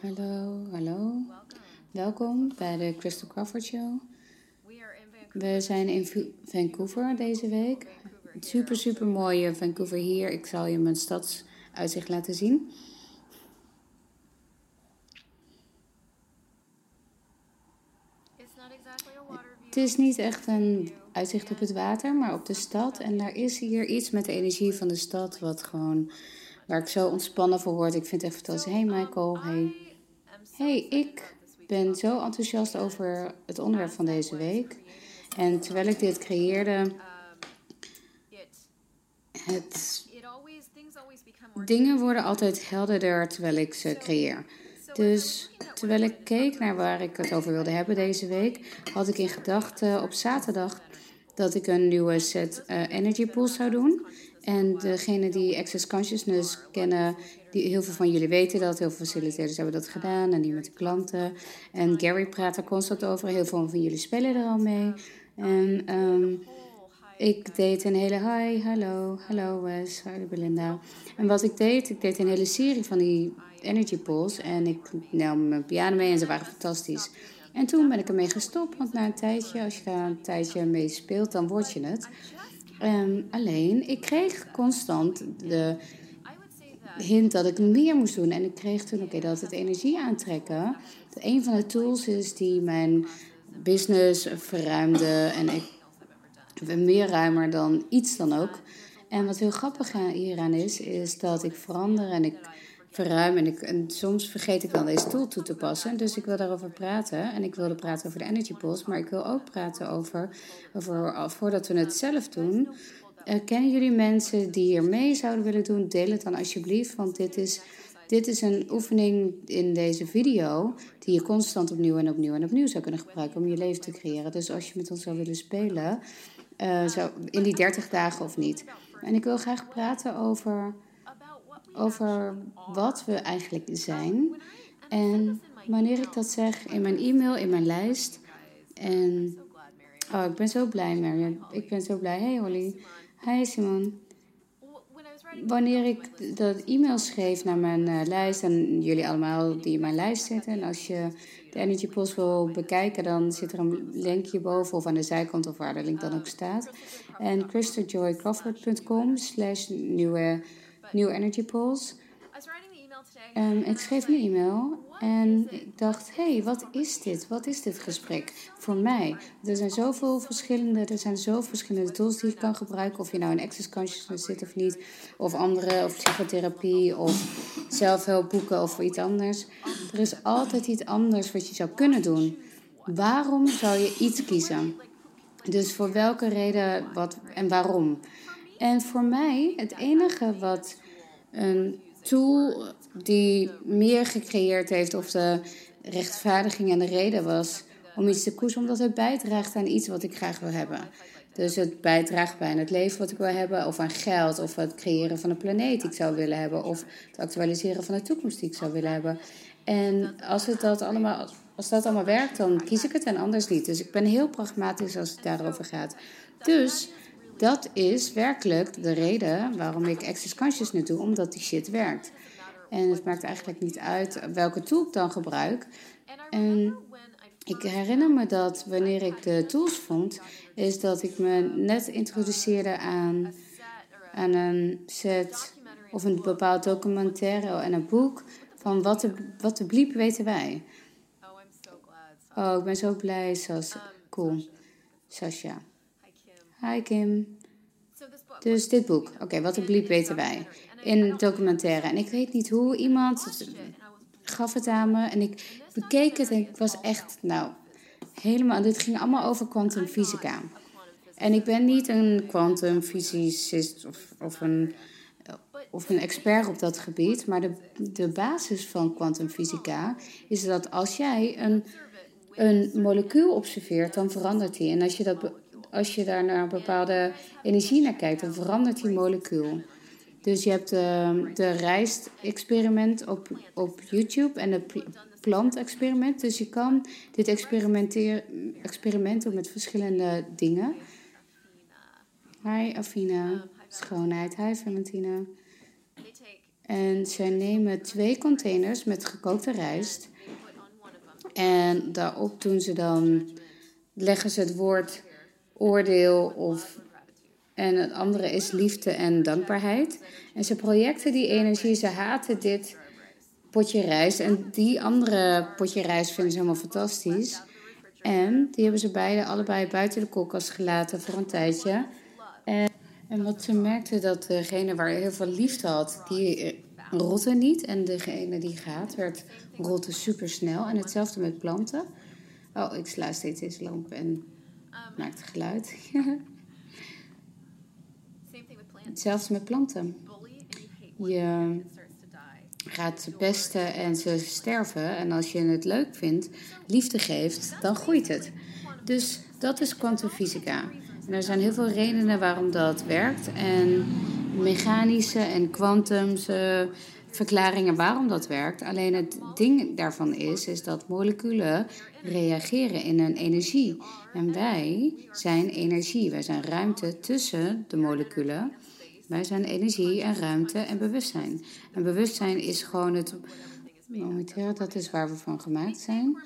Hallo, hallo. Welkom bij de Crystal Crawford Show. We zijn in Va- Vancouver deze week. Super, super mooie Vancouver hier. Ik zal je mijn stadsuitzicht laten zien. Het is niet echt een uitzicht op het water, maar op de stad. En daar is hier iets met de energie van de stad, wat gewoon, waar ik zo ontspannen voor word. Ik vind het echt fantastisch. Hey Michael, hey. Hey, ik ben zo enthousiast over het onderwerp van deze week. En terwijl ik dit creëerde, het, dingen worden altijd helderder terwijl ik ze creëer. Dus terwijl ik keek naar waar ik het over wilde hebben deze week, had ik in gedachten op zaterdag dat ik een nieuwe set uh, energy pools zou doen. En degene die Access Consciousness kennen, die, heel veel van jullie weten dat. Heel veel facilitators hebben dat gedaan en die met de klanten. En Gary praat er constant over. Heel veel van jullie spelen er al mee. En um, ik deed een hele hi, hallo, hallo Wes, hallo Belinda. En wat ik deed, ik deed een hele serie van die energy pools. En ik nam mijn piano mee en ze waren fantastisch. En toen ben ik ermee gestopt, want na een tijdje, als je daar een tijdje mee speelt, dan word je het. Um, alleen, ik kreeg constant de hint dat ik meer moest doen. En ik kreeg toen, oké, dat het energie aantrekken. Dat een van de tools is die mijn business verruimde. En ik ben meer ruimer dan iets dan ook. En wat heel grappig hieraan is, is dat ik verander en ik verruim. En, ik, en soms vergeet ik dan deze tool toe te passen. Dus ik wil daarover praten. En ik wilde praten over de Energy Pulse. Maar ik wil ook praten over, over voordat we het zelf doen. Uh, kennen jullie mensen die hier mee zouden willen doen? Deel het dan alsjeblieft. Want dit is, dit is een oefening in deze video. Die je constant opnieuw en opnieuw en opnieuw zou kunnen gebruiken om je leven te creëren. Dus als je met ons zou willen spelen. Zo, in die 30 dagen of niet. En ik wil graag praten over over wat we eigenlijk zijn. En wanneer ik dat zeg in mijn e-mail, in mijn lijst. En oh, ik ben zo blij, Marion. Ik ben zo blij. Hey Holly. Hi Simon. Wanneer ik dat e-mail schreef naar mijn uh, lijst en jullie allemaal die in mijn lijst zitten. En als je de Energy wil bekijken, dan zit er een linkje boven of aan de zijkant of waar de link dan ook staat. En christajoycrawford.com slash nieuwe New Energy Pulse. Um, ik schreef een e-mail en ik dacht, hé, hey, wat is dit? Wat is dit gesprek voor mij? Er zijn zoveel verschillende, er zijn zoveel verschillende tools die je kan gebruiken. Of je nou in Access Consciousness zit of niet. Of andere, of psychotherapie, of zelfhulpboeken of iets anders. Er is altijd iets anders wat je zou kunnen doen. Waarom zou je iets kiezen? Dus voor welke reden wat en waarom? En voor mij, het enige wat een tool die meer gecreëerd heeft, of de rechtvaardiging en de reden was om iets te koersen, omdat het bijdraagt aan iets wat ik graag wil hebben. Dus het bijdraagt bij het leven wat ik wil hebben, of aan geld, of het creëren van een planeet die ik zou willen hebben, of het actualiseren van de toekomst die ik zou willen hebben. En als, het dat allemaal, als dat allemaal werkt, dan kies ik het en anders niet. Dus ik ben heel pragmatisch als het daarover gaat. Dus dat is werkelijk de reden waarom ik Access Consciousness doe, omdat die shit werkt. En het maakt eigenlijk niet uit welke tool ik dan gebruik. En ik herinner me dat wanneer ik de tools vond, is dat ik me net introduceerde aan, aan een set of een bepaald documentaire en een boek van wat de, wat de bliep weten wij. Oh, ik ben zo blij, Sas. Cool. Sasha. Hi Kim. Dus dit boek. Oké, okay, wat de bliep weten wij. In een documentaire. En ik weet niet hoe. Iemand gaf het aan me. En ik bekeek het en ik was echt, nou, helemaal... Dit ging allemaal over kwantumfysica. En ik ben niet een kwantumfysicist of, of, een, of een expert op dat gebied. Maar de, de basis van kwantumfysica is dat als jij een, een molecuul observeert, dan verandert die. En als je dat als je daar naar een bepaalde energie naar kijkt, dan verandert die molecuul. Dus je hebt de, de rijst-experiment op, op YouTube en het plant-experiment. Dus je kan dit experiment doen met verschillende dingen. Hi Afina, schoonheid. Hi Valentina. En zij nemen twee containers met gekookte rijst. En daarop doen ze dan, leggen ze het woord oordeel of en het andere is liefde en dankbaarheid. En ze projecten die energie, ze haten dit potje rijst. En die andere potje rijst vinden ze helemaal fantastisch. En die hebben ze beide allebei buiten de koelkast gelaten voor een tijdje. En, en wat ze merkten dat degene waar heel veel liefde had, die eh, rotte niet. En degene die gaat, werd rotte super snel. En hetzelfde met planten. Oh, ik sla steeds deze lamp en maakt geluid. Hetzelfde met planten. Je gaat ze pesten en ze sterven. En als je het leuk vindt, liefde geeft, dan groeit het. Dus dat is kwantumfysica. En er zijn heel veel redenen waarom dat werkt. En mechanische en kwantumse verklaringen waarom dat werkt. Alleen het ding daarvan is, is dat moleculen reageren in een energie. En wij zijn energie. Wij zijn ruimte tussen de moleculen. Wij zijn energie en ruimte en bewustzijn. En bewustzijn is gewoon het dat is waar we van gemaakt zijn.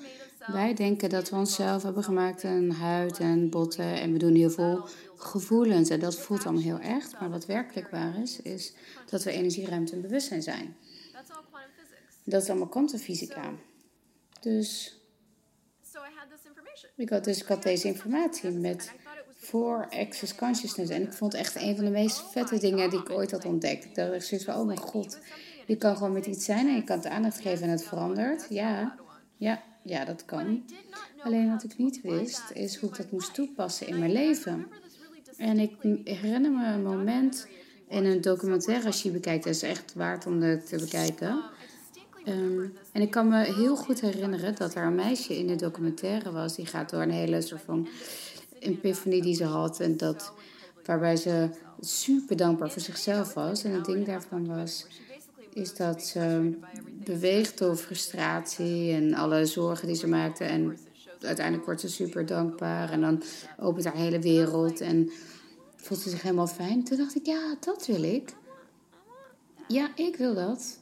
Wij denken dat we onszelf hebben gemaakt een huid en botten en we doen heel veel gevoelens en dat voelt allemaal heel echt. Maar wat werkelijk waar is, is dat we energie, ruimte en bewustzijn zijn. Dat is allemaal kwantumfysica. Dus ik had, dus ik had deze informatie met voor Access Consciousness. En ik vond echt een van de meest vette dingen die ik ooit had ontdekt. Ik dacht zoiets van, oh mijn god, je kan gewoon met iets zijn en je kan het aandacht geven en het verandert. Ja, ja, ja, dat kan. Alleen wat ik niet wist, is hoe ik dat moest toepassen in mijn leven. En ik herinner me een moment in een documentaire, als je bekijkt, dat is echt waard om te bekijken. Ehm, en ik kan me heel goed herinneren dat er een meisje in de documentaire was. Die gaat door een hele soort van epiphany die ze had. En dat, waarbij ze super dankbaar voor zichzelf was. En het ding daarvan was, is dat ze beweegt door frustratie en alle zorgen die ze maakte. En uiteindelijk wordt ze super dankbaar. En dan opent haar hele wereld en voelt ze zich helemaal fijn. Toen dacht ik, ja, dat wil ik. Ja, ik wil dat.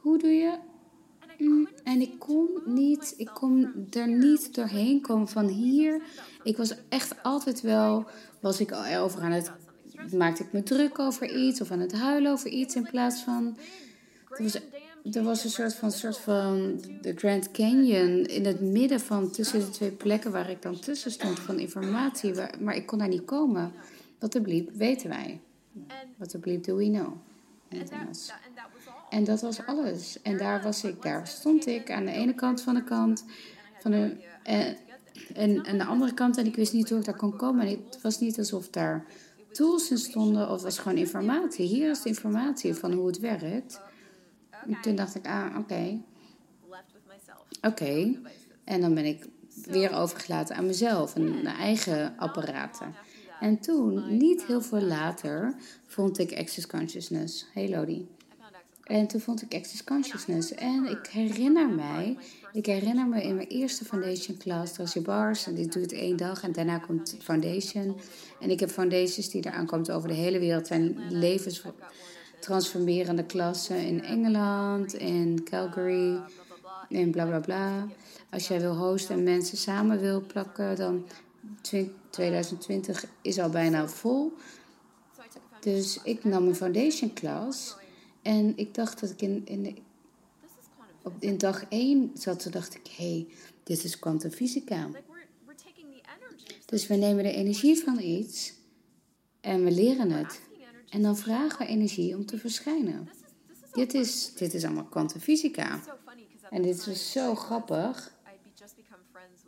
Hoe doe je? Mm, en ik kon niet, ik kon er niet doorheen komen van hier. Ik was echt altijd wel, was ik over aan het, maakte ik me druk over iets of aan het huilen over iets in plaats van, er was een soort van, soort van de Grand Canyon in het midden van tussen de twee plekken waar ik dan tussen stond van informatie, maar ik kon daar niet komen. Wat er bliep, weten wij. Wat er bliep, do we know. En dat was alles. En daar was ik, daar stond ik aan de ene kant van de kant. Van de, en, en aan de andere kant. En ik wist niet hoe ik daar kon komen. En het was niet alsof daar tools in stonden. Of het was gewoon informatie. Hier is de informatie van hoe het werkt. En toen dacht ik, ah, oké. Oké. En dan ben ik weer overgelaten aan mezelf en mijn eigen apparaten. En toen, niet heel veel later, vond ik Access Consciousness. Hey Lodi. En toen vond ik Access Consciousness. En ik herinner mij, ik herinner me in mijn eerste foundation class, Tracy Bars. En dit duurt één dag en daarna komt foundation. En ik heb foundations die eraan komen over de hele wereld. Zijn levenstransformerende klassen in Engeland, in Calgary, in bla bla bla. Als jij wil hosten en mensen samen wil plakken, dan 2020 is al bijna vol. Dus ik nam een foundation class. En ik dacht dat ik in, in, op, in dag 1 zat, toen dacht ik, hé, hey, dit is kwantumfysica. Dus we nemen de energie van iets en we leren het. En dan vragen we energie om te verschijnen. Dit is, dit is allemaal kwantumfysica. En dit is zo grappig.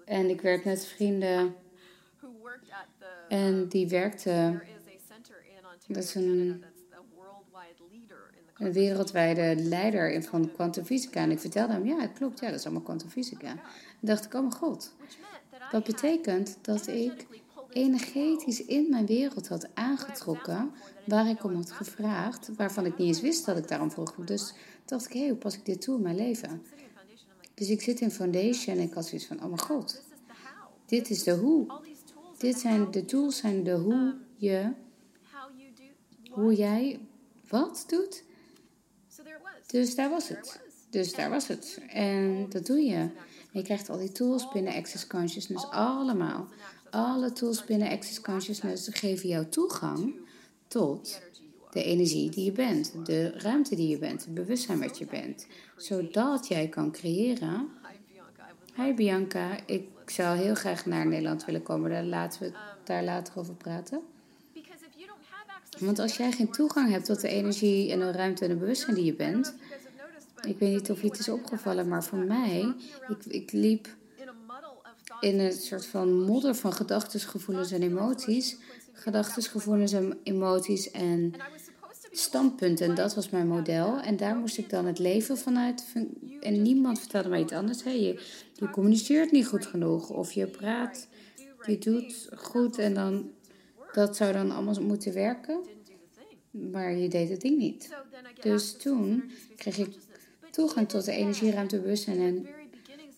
En ik werd met vrienden en die werkte. Dat is een een wereldwijde leider van kwantumfysica. En ik vertelde hem, ja, het klopt, ja, dat is allemaal kwantumfysica. En dacht ik, oh mijn god. Dat betekent dat ik energetisch in mijn wereld had aangetrokken waar ik om had gevraagd, waarvan ik niet eens wist dat ik daarom vroeg. Dus dacht ik, hé, hoe pas ik dit toe in mijn leven? Dus ik zit in foundation en ik had zoiets van, oh mijn god, dit is de hoe. Dit zijn de tools, zijn de hoe je, hoe jij wat doet Dus daar was het. Dus daar was het. En dat doe je. En je krijgt al die tools binnen Access Consciousness, allemaal. Alle tools binnen Access Consciousness geven jou toegang tot de energie die je bent, de ruimte die je bent, het bewustzijn wat je bent. Zodat jij kan creëren. Hi Bianca, ik zou heel graag naar Nederland willen komen. Daar laten we daar later over praten. Want als jij geen toegang hebt tot de energie en de ruimte en de bewustzijn die je bent. Ik weet niet of je het is opgevallen, maar voor mij, ik, ik liep in een soort van modder van gedachten, gevoelens en emoties. Gedachten, gevoelens en emoties en standpunten. En dat was mijn model. En daar moest ik dan het leven vanuit. En niemand vertelde mij iets anders. Hey, je, je communiceert niet goed genoeg. Of je praat, je doet goed. En dan, dat zou dan allemaal moeten werken. Maar je deed het ding niet. Dus toen kreeg ik toegang tot de energieruimte bewustzijn. En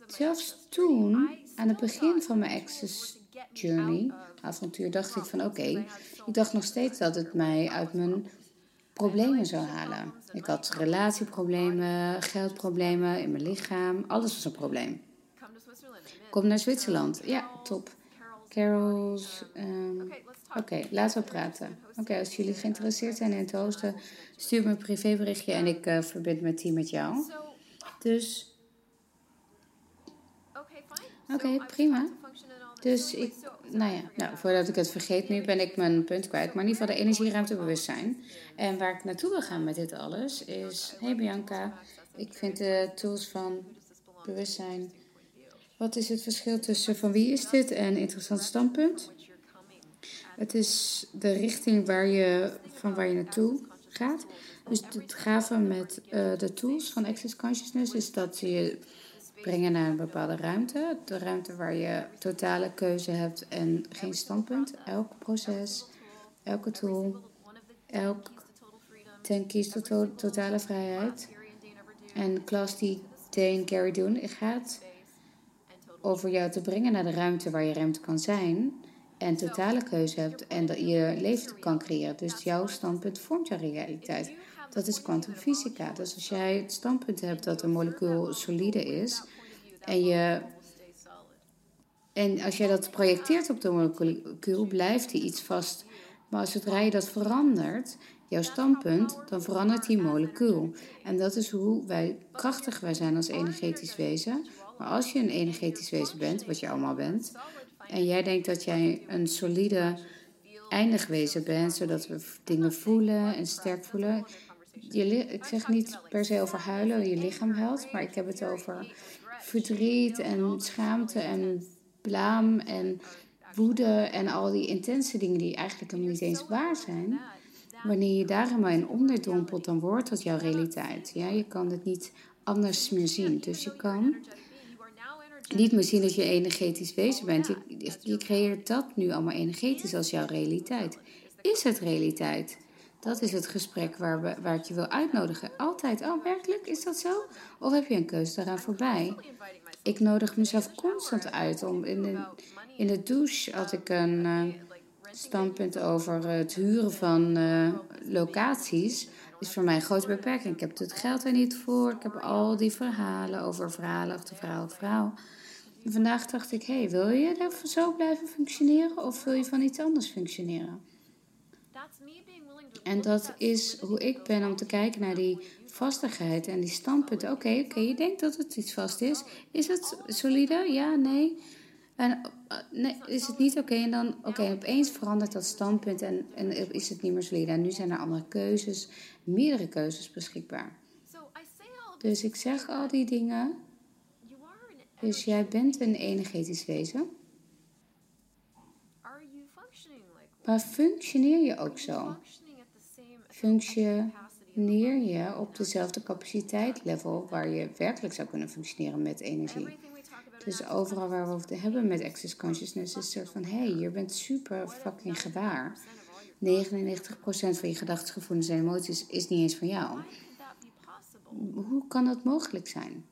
zelfs toen, aan het begin van mijn access journey, avontuur, dacht ik van oké, ik dacht nog steeds dat het mij uit mijn problemen zou halen. Ik had relatieproblemen, geldproblemen in mijn lichaam, alles was een probleem. Kom naar Zwitserland. Ja, top. Carols. Um, Oké, laten we praten. Oké, als jullie geïnteresseerd zijn in het hosten, stuur me een privéberichtje en ik uh, verbind mijn team met jou. Dus. Oké, prima. Dus ik, nou ja, nou, voordat ik het vergeet, nu ben ik mijn punt kwijt. Maar in ieder geval de energieruimte bewustzijn. En waar ik naartoe wil gaan met dit alles is, hey Bianca, ik vind de tools van bewustzijn. Wat is het verschil tussen van wie is dit en interessant standpunt? Het is de richting waar je, van waar je naartoe gaat. Dus het gave met uh, de tools van Access Consciousness is dat je brengen naar een bepaalde ruimte. De ruimte waar je totale keuze hebt en geen standpunt. Elk proces, elke tool, elk ten kiest tot totale vrijheid. En klas die Dane Carey doen, gaat over jou te brengen naar de ruimte waar je ruimte kan zijn en totale keuze hebt en dat je leven kan creëren. Dus jouw standpunt vormt jouw realiteit. Dat is kwantumfysica. Dus als jij het standpunt hebt dat een molecuul solide is en je en als jij dat projecteert op de molecuul, blijft die iets vast. Maar als zodra je dat verandert, jouw standpunt, dan verandert die molecuul. En dat is hoe wij krachtig wij zijn als energetisch wezen. Maar als je een energetisch wezen bent, wat je allemaal bent, en jij denkt dat jij een solide eindigwezen bent, zodat we dingen voelen en sterk voelen. Je, ik zeg niet per se over huilen, je lichaam huilt, maar ik heb het over verdriet en schaamte en blaam en woede en al die intense dingen die eigenlijk helemaal niet eens waar zijn. Wanneer je daar helemaal in onderdompelt, dan wordt dat jouw realiteit. Ja, je kan het niet anders meer zien. Dus je kan niet meer zien dat je energetisch wezen bent. Je creëert dat nu allemaal energetisch als jouw realiteit. Is het realiteit? Dat is het gesprek waar, we, waar je wil uitnodigen. Altijd, oh werkelijk, is dat zo? Of heb je een keuze daaraan voorbij? Ik nodig mezelf constant uit om in de, in de douche had ik een uh, standpunt over het huren van uh, locaties. Is voor mij een grote beperking. Ik heb het geld er niet voor. Ik heb al die verhalen over verhalen achter verhaal. En vandaag dacht ik, hey, wil je zo blijven functioneren of wil je van iets anders functioneren? En dat is hoe ik ben om te kijken naar die vastigheid en die standpunten. Oké, oké, je denkt dat het iets vast is. Is het solide? Ja, nee. En uh, nee, is het niet oké? En dan, oké, opeens verandert dat standpunt en, en is het niet meer solide. En nu zijn er andere keuzes, meerdere keuzes beschikbaar. Dus ik zeg al die dingen. Dus jij bent een energetisch wezen. Maar functioneer je ook zo? Functioneer je op dezelfde capaciteitslevel waar je werkelijk zou kunnen functioneren met energie? Dus overal waar we over hebben met access consciousness is het soort van: hé, hey, je bent super fucking gewaar. 99% van je gedachten, gevoelens en emoties is niet eens van jou. Hoe kan dat mogelijk zijn?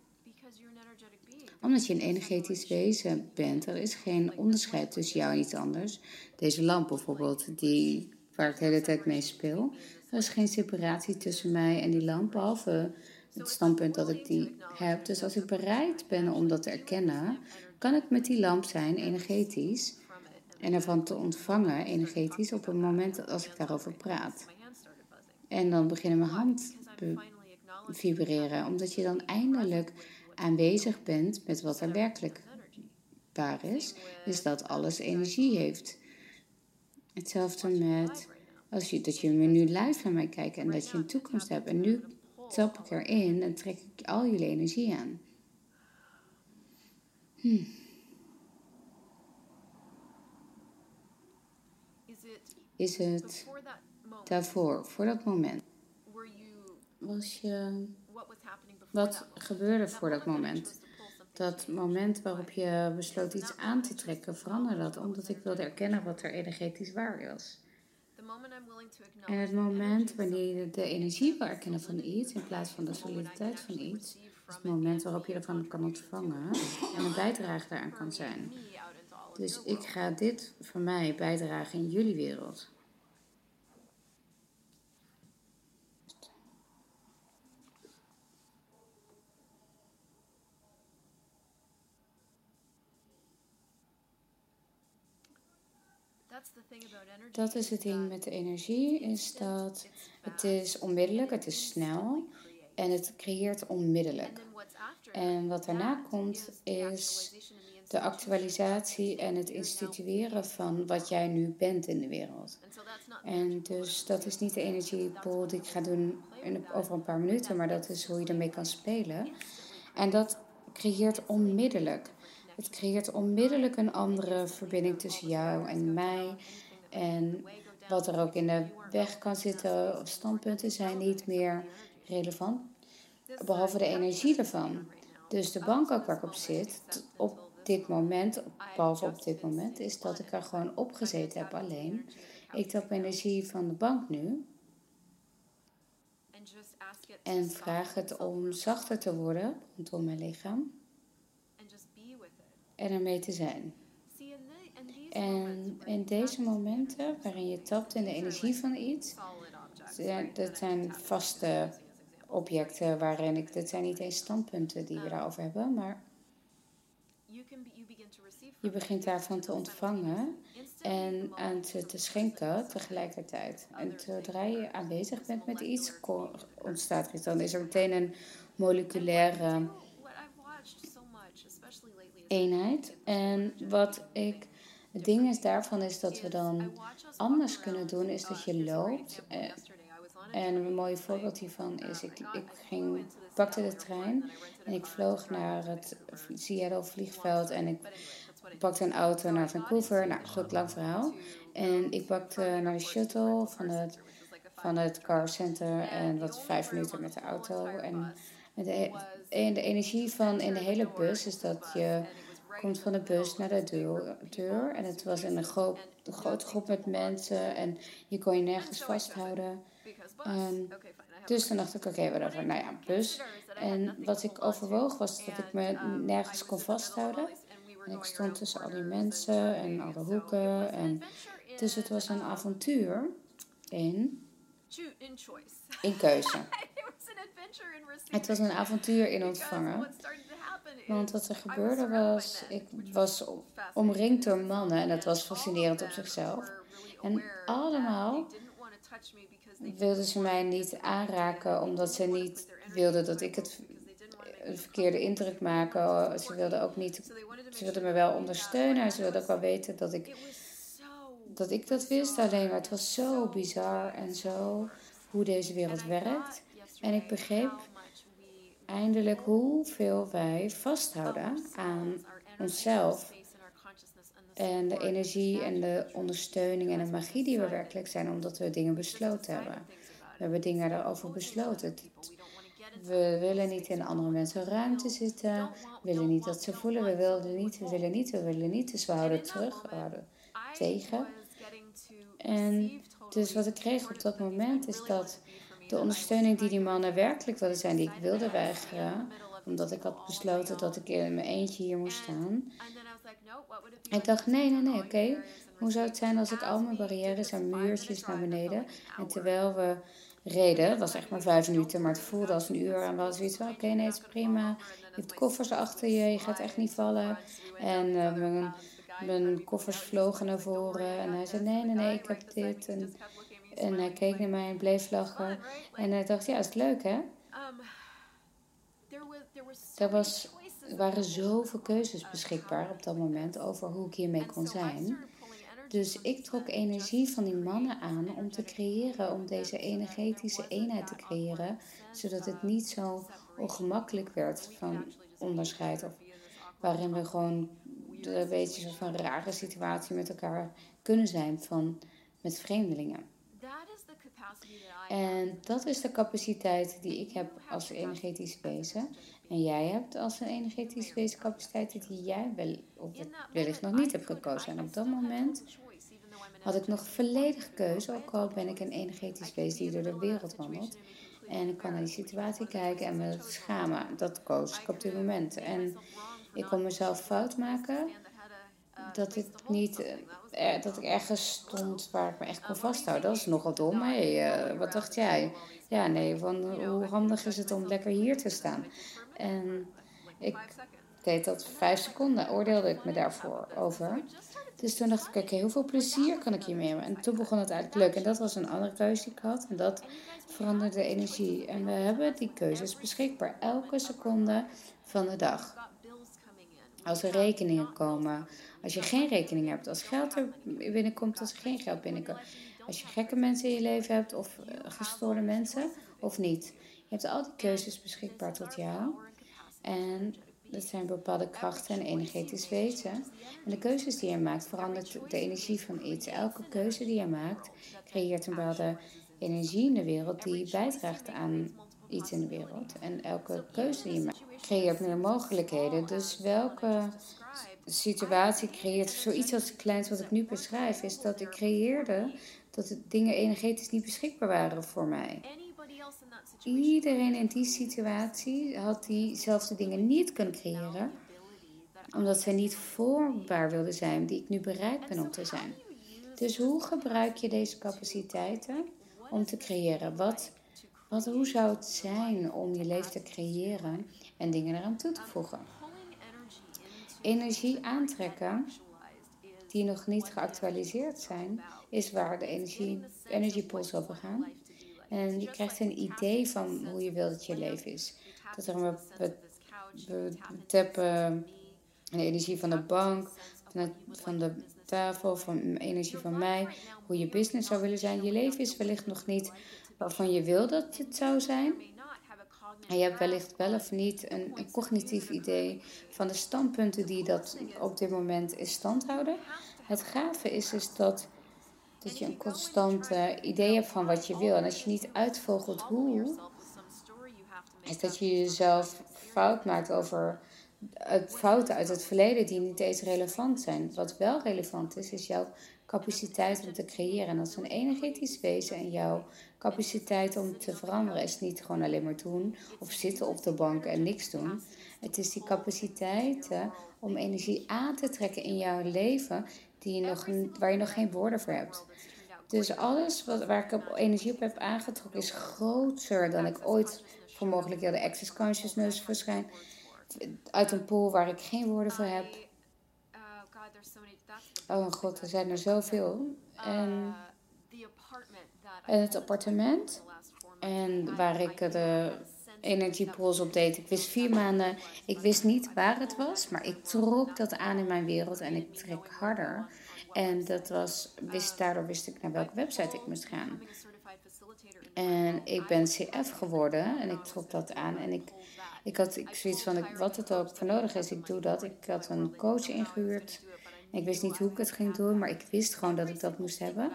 Omdat je een energetisch wezen bent, er is geen onderscheid tussen jou en iets anders. Deze lamp bijvoorbeeld, die, waar ik de hele tijd mee speel. Er is geen separatie tussen mij en die lamp, behalve het standpunt dat ik die heb. Dus als ik bereid ben om dat te erkennen, kan ik met die lamp zijn energetisch en ervan te ontvangen energetisch op het moment als ik daarover praat. En dan beginnen mijn hand vibreren, omdat je dan eindelijk aanwezig bent met wat er werkelijk waar is, is dat alles energie heeft. Hetzelfde met als je, dat je nu live naar mij kijkt en dat je een toekomst hebt. En nu tap ik erin en trek ik al jullie energie aan. Hmm. Is het daarvoor, voor dat moment? Was je. Wat gebeurde voor dat moment? Dat moment waarop je besloot iets aan te trekken, veranderde dat omdat ik wilde erkennen wat er energetisch waar was. En het moment wanneer je de energie wil erkennen van iets in plaats van de soliditeit van iets, is het moment waarop je ervan kan ontvangen en een bijdrage daaraan kan zijn. Dus ik ga dit voor mij bijdragen in jullie wereld. Dat is het ding met de energie, is dat het is onmiddellijk, het is snel en het creëert onmiddellijk. En wat daarna komt is de actualisatie en het institueren van wat jij nu bent in de wereld. En dus dat is niet de energiepool die ik ga doen over een paar minuten, maar dat is hoe je ermee kan spelen. En dat creëert onmiddellijk. Het creëert onmiddellijk een andere verbinding tussen jou en mij. En wat er ook in de weg kan zitten of standpunten zijn niet meer relevant. Behalve de energie ervan. Dus de bank ook waar ik op zit, op dit moment, behalve op dit moment, is dat ik er gewoon opgezeten heb alleen. Ik tap energie van de bank nu. En vraag het om zachter te worden rondom mijn lichaam en ermee te zijn. En in deze momenten waarin je tapt in de energie van iets, dat zijn vaste objecten waarin ik, dat zijn niet eens standpunten die we daarover hebben, maar je begint daarvan te ontvangen en aan te, schenken tegelijkertijd. En zodra je aanwezig bent met iets, ontstaat er iets. Dan is er meteen een moleculaire eenheid. En wat ik. Het ding is daarvan is dat we dan anders kunnen doen, is dat je loopt. Eh, en een mooi voorbeeld hiervan is, ik, ik ging, pakte de trein en ik vloog naar het Seattle vliegveld en ik pakte een auto naar Vancouver. Nou, goed, lang verhaal. En ik pakte naar de shuttle van het, van het car center en wat vijf minuten met de auto. En de, en de energie van in de hele bus is dat je komt van de bus naar de deur. deur en het was in een grote groep met mensen en je kon je nergens vasthouden. En dus toen dacht ik, oké, okay, whatever. Nou ja, bus. En wat ik overwoog was dat ik me nergens kon vasthouden. En ik stond tussen al die mensen en alle hoeken. En, dus het was een avontuur in, in keuze. Het was een avontuur in ontvangen. Want wat er gebeurde was, ik was omringd door mannen en dat was fascinerend op zichzelf. En allemaal wilden ze mij niet aanraken omdat ze niet wilden dat ik het een verkeerde indruk maken. Ze wilden ook niet, ze wilden me wel ondersteunen. Ze wilden ook wel weten dat ik, dat ik dat wist. Alleen maar het was zo bizar en zo hoe deze wereld werkt. En ik begreep eindelijk hoeveel wij vasthouden aan onszelf. En de energie en de ondersteuning en de magie die we werkelijk zijn, omdat we dingen besloten hebben. We hebben dingen erover besloten. We willen niet in andere mensen ruimte zitten. We willen niet dat ze voelen. We willen niet, we willen niet, we willen niet. Dus we houden terug, we houden tegen. En dus wat ik kreeg op dat moment is dat de ondersteuning die die mannen werkelijk wilden zijn, die ik wilde weigeren, omdat ik had besloten dat ik in mijn eentje hier moest staan. Ik dacht, nee, nee, nee, oké. Hoe zou het zijn als ik al mijn barrières en muurtjes naar beneden en terwijl we reden. Het was echt maar vijf minuten, maar het voelde als een uur. En we zoiets van, oké, nee, het is prima. Je hebt koffers achter je, je gaat echt niet vallen. En mijn, mijn koffers vlogen naar voren. En hij zei, nee, nee, nee, ik heb dit. En, en hij keek naar mij en bleef lachen. En hij dacht, ja, is het leuk, hè? Er, was, waren zoveel keuzes beschikbaar op dat moment over hoe ik hiermee kon zijn. Dus ik trok energie van die mannen aan om te creëren, om deze energetische eenheid te creëren, zodat het niet zo ongemakkelijk werd van onderscheid. Of waarin we gewoon een beetje van een rare situatie met elkaar kunnen zijn van, met vreemdelingen. En dat is de capaciteit die ik heb als energetisch wezen. En jij hebt als een energetisch wezen capaciteiten die jij wel, wellicht nog niet hebt gekozen. En op dat moment had ik nog volledig keuze, ook al ben ik een energetisch wezen die door de wereld wandelt. En ik kan naar die situatie kijken en me schamen. Dat koos ik op dit moment. En ik kon mezelf fout maken dat ik niet eh, dat ik ergens stond waar ik me echt kon vasthouden. Dat is nogal dom. Hey, uh, wat dacht jij? Ja, nee, van hoe handig is het om lekker hier te staan? En ik deed dat vijf seconden, oordeelde ik me daarvoor over. Dus toen dacht ik, oké, hoeveel plezier kan ik hiermee hebben? En toen begon het eigenlijk leuk. En dat was een andere keuze die ik had. En dat veranderde de energie. En we hebben die keuzes beschikbaar elke seconde van de dag. Als er rekeningen komen, als je geen rekening hebt, als geld er binnenkomt, als er geen geld binnenkomt. Als je gekke mensen in je leven hebt of uh, gestoorde mensen of niet. Je hebt al die keuzes beschikbaar tot jou. En dat zijn bepaalde krachten en energetisch weten. En de keuzes die je maakt verandert de energie van iets. Elke keuze die je maakt creëert een bepaalde energie in de wereld die bijdraagt aan iets in de wereld. En elke keuze die je maakt creëert meer mogelijkheden. Dus welke situatie creëert, zoiets als kleins wat ik nu beschrijf, is dat ik creëerde dat de dingen energetisch niet beschikbaar waren voor mij. Iedereen in die situatie had diezelfde dingen niet kunnen creëren, omdat zij niet voorbaar wilden zijn die ik nu bereid ben om te zijn. Dus hoe gebruik je deze capaciteiten om te creëren? Wat, wat, hoe zou het zijn om je leven te creëren en dingen eraan toe te voegen? Energie aantrekken die nog niet geactualiseerd zijn, is waar de energie, energiepools over gaan. En je krijgt een idee van hoe je wilt dat je leven is. Dat er een de energie van de bank, van de, van de tafel, van energie van mij, hoe je business zou willen zijn. Je leven is wellicht nog niet waarvan je wil dat het zou zijn. En je hebt wellicht wel of niet een, cognitief idee van de standpunten die dat op dit moment in stand houden. Het gave is dus dat dat je een constant idee hebt van wat je wil. En als je niet uitvogelt hoe, is dat je jezelf fout maakt over fouten uit het verleden die niet eens relevant zijn. Wat wel relevant is, is jouw capaciteit om te creëren. En is een energetisch wezen en jouw capaciteit om te veranderen is niet gewoon alleen maar doen of zitten op de bank en niks doen. Het is die capaciteit om energie aan te trekken in jouw leven die je nog, waar je nog geen woorden voor hebt. Dus alles wat, waar ik energie op heb aangetrokken is groter dan ik ooit voor mogelijk de access consciousness verschijn. Uit een pool waar ik geen woorden voor heb. Oh mijn god, er zijn er zoveel. En, en het appartement. En waar ik de energiepools op deed. Ik wist vier maanden, ik wist niet waar het was, maar ik trok dat aan in mijn wereld en ik trek harder. En dat was, wist, daardoor wist ik naar welke website ik moest gaan. En ik ben CF geworden en ik trok dat aan. En ik, ik had ik zoiets van, ik, wat het ook voor nodig is, ik doe dat. Ik had een coach ingehuurd. Ik wist niet hoe ik het ging doen, maar ik wist gewoon dat ik dat moest hebben.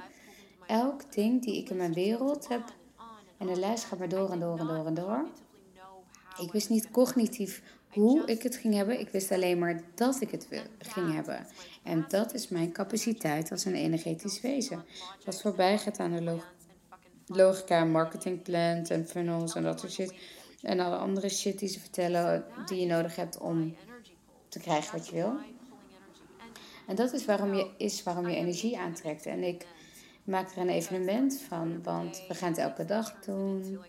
Elk ding die ik in mijn wereld heb, en de lijst gaat maar door en door en door en door. Ik wist niet cognitief hoe ik het ging hebben. Ik wist alleen maar dat ik het ging hebben. En dat is mijn capaciteit als een energetisch wezen. Wat voorbij gaat aan de log logica, marketingplan en funnels en dat soort shit. En alle andere shit die ze vertellen die je nodig hebt om te krijgen wat je wil. En dat is waarom je, is waarom je energie aantrekt. En ik Maak er een evenement van, want we gaan het elke dag doen.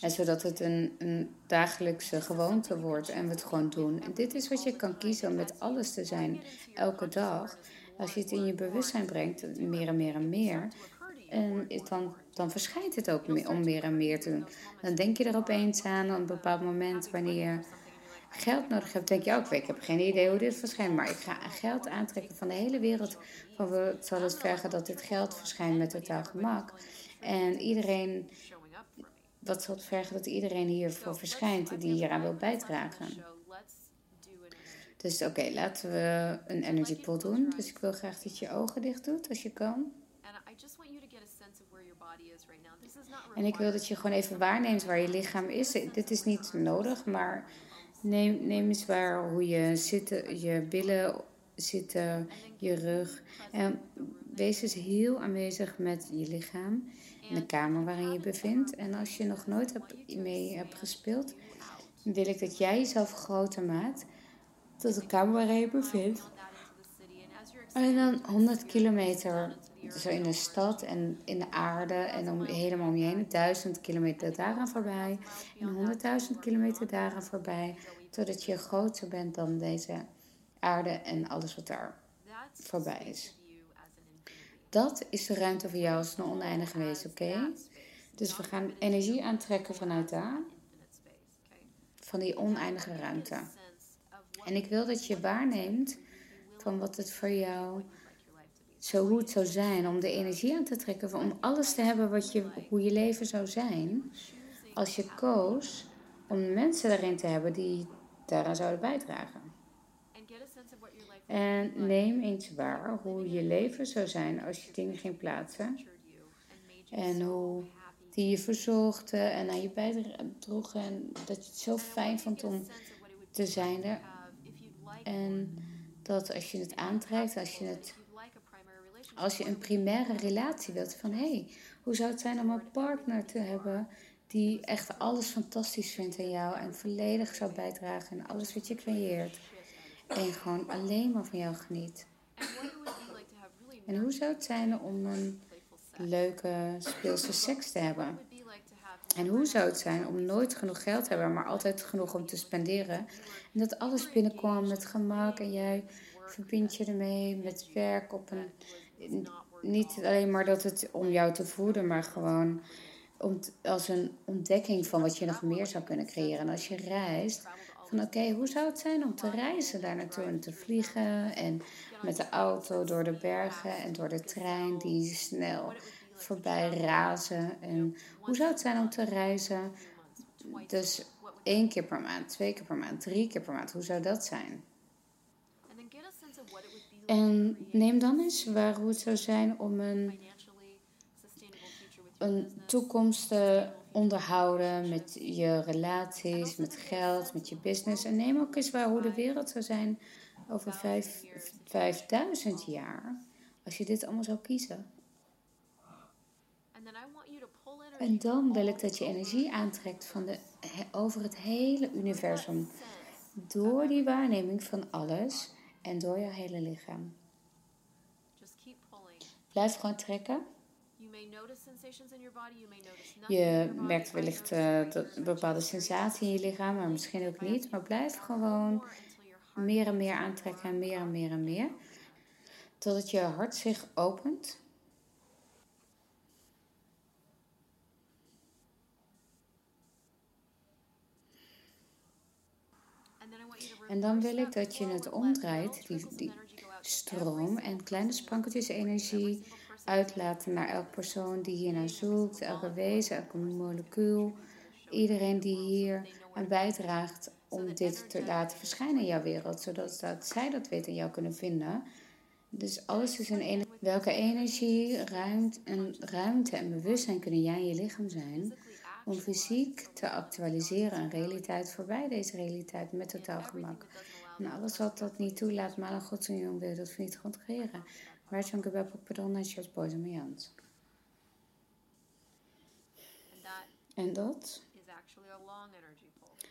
En zodat het een, een dagelijkse gewoonte wordt en we het gewoon doen. En dit is wat je kan kiezen om met alles te zijn, elke dag. Als je het in je bewustzijn brengt, meer en meer en meer. En dan, dan verschijnt het ook om meer en meer te doen. Dan denk je er opeens aan op een bepaald moment wanneer geld nodig hebt. Denk je ook, ik heb geen idee hoe dit verschijnt. Maar ik ga geld aantrekken van de hele wereld. Van we zal het vergen dat dit geld verschijnt met totaal gemak. En iedereen dat zal vergen dat iedereen hiervoor verschijnt die hieraan wil bijdragen. Dus oké, laten we een energy pool doen. Dus ik wil graag dat je je ogen dicht doet als je kan. En ik wil dat je gewoon even waarneemt waar je lichaam is. Dit is niet nodig, maar neem, neem eens waar hoe je zit, je billen zitten, je rug. En wees eens heel aanwezig met je lichaam in de kamer waarin je bevindt. En als je nog nooit mee hebt gespeeld, wil ik dat jij jezelf groter maakt tot de kamer waarin je bevindt. En dan 100 kilometer zo in de stad en in de aarde en om, helemaal om je heen. 1000 kilometer daaraan voorbij en 100.000 kilometer daaraan voorbij. Totdat je groter bent dan deze aarde en alles wat daar voorbij is. Dat is de ruimte voor jou als een oneindige wezen, oké? Dus we gaan energie aantrekken vanuit daar. Van die oneindige ruimte. En ik wil dat je waarneemt van wat het voor jou, zo hoe het zou zijn om de energie aan te trekken, om alles te hebben wat je, hoe je leven zou zijn, als je koos om mensen daarin te hebben die daaraan zouden bijdragen. En neem eens waar hoe je leven zou zijn als je dingen ging plaatsen. En hoe die je verzorgde en aan je bijdroegen. En dat je het zo fijn vond om te zijn er. En dat als je het aantrekt, als je, het, als je een primaire relatie wilt, van hé, hey, hoe zou het zijn om een partner te hebben die echt alles fantastisch vindt in jou en volledig zou bijdragen in alles wat je creëert. En gewoon alleen maar van jou geniet. En hoe zou het zijn om een leuke speelse seks te hebben? En hoe zou het zijn om nooit genoeg geld te hebben, maar altijd genoeg om te spenderen? En dat alles binnenkwam met gemak en jij verbindt je ermee met werk op een. Niet alleen maar dat het om jou te voeden, maar gewoon om, als een ontdekking van wat je nog meer zou kunnen creëren. En als je reist, van oké, hoe zou het zijn om te reizen daar naartoe en te vliegen en met de auto door de bergen en door de trein die snel voorbij razen. En hoe zou het zijn om te reizen, dus één keer per maand, twee keer per maand, drie keer per maand, hoe zou dat zijn? En neem dan eens waar hoe het zou zijn om een, toekomst te onderhouden met je relaties, met geld, met je business. En neem ook eens waar hoe de wereld zou zijn over vijf, 5000 jaar. Als je dit allemaal zou kiezen. En dan wil ik dat je energie aantrekt van de, over het hele universum. Door die waarneming van alles en door je hele lichaam. Blijf gewoon trekken. Je merkt wellicht uh, dat bepaalde sensatie in je lichaam, maar misschien ook niet. Maar blijf gewoon meer en meer aantrekken en meer en meer en meer. Totdat je hart zich opent. En dan wil ik dat je het omdraait, die, die stroom en kleine sprankeltjes energie uitlaten naar elke persoon die hier naar zoekt, elke wezen, elke molecuul. Iedereen die hier aan bijdraagt om dit te laten verschijnen in jouw wereld, zodat dat zij dat weten en jou kunnen vinden. Dus alles is een energie. Welke energie, ruimte en, ruimte en bewustzijn kunnen jij in je lichaam zijn om fysiek te actualiseren een realiteit voorbij deze realiteit met totaal gemak. En alles wat dat niet toelaat, maar een godsunion wil dat niet controleren. Waar bij Poppadonna Short Boys Mayans. En dat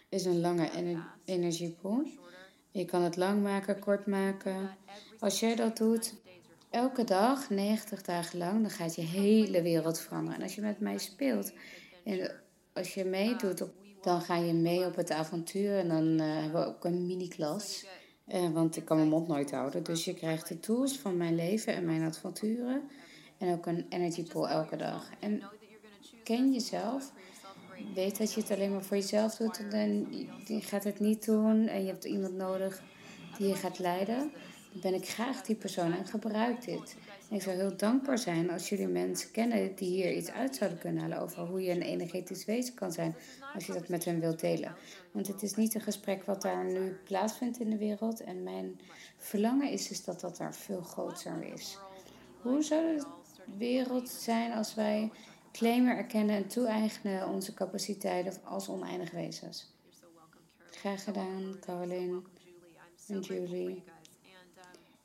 is een lange ener energiepool. Je kan het lang maken, kort maken. Als jij dat doet, elke dag, 90 dagen lang, dan gaat je hele wereld veranderen. En als je met mij speelt en als je meedoet, dan ga je mee op het avontuur. En dan uh, hebben we ook een mini-klas. Uh, want ik kan mijn mond nooit houden. Dus je krijgt de tools van mijn leven en mijn avonturen. En ook een energy pool elke dag. En ken jezelf. Weet dat je het alleen maar voor jezelf doet. En je gaat het niet doen. En je hebt iemand nodig die je gaat leiden dan ben ik graag die persoon en gebruik dit. Ik zou heel dankbaar zijn als jullie mensen kennen die hier iets uit zouden kunnen halen over hoe je een energetisch wezen kan zijn als je dat met hen wilt delen. Want het is niet een gesprek wat daar nu plaatsvindt in de wereld. En mijn verlangen is dus dat dat daar veel groter is. Hoe zou de wereld zijn als wij claimen, erkennen en toe-eigenen onze capaciteiten als oneindig wezens? Graag gedaan, Caroline en Julie.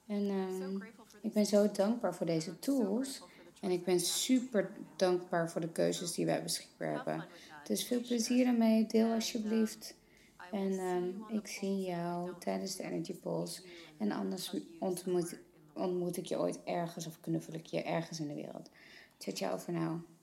En uh, ik ben zo dankbaar voor deze tools. En ik ben super dankbaar voor de keuzes die wij beschikbaar hebben. Dus veel plezier ermee. Deel alsjeblieft. En uh, ik zie jou tijdens de Energy Pulse. En anders ontmoet, ontmoet ik je ooit ergens of knuffel ik je ergens in de wereld. Ciao, ciao voor nu.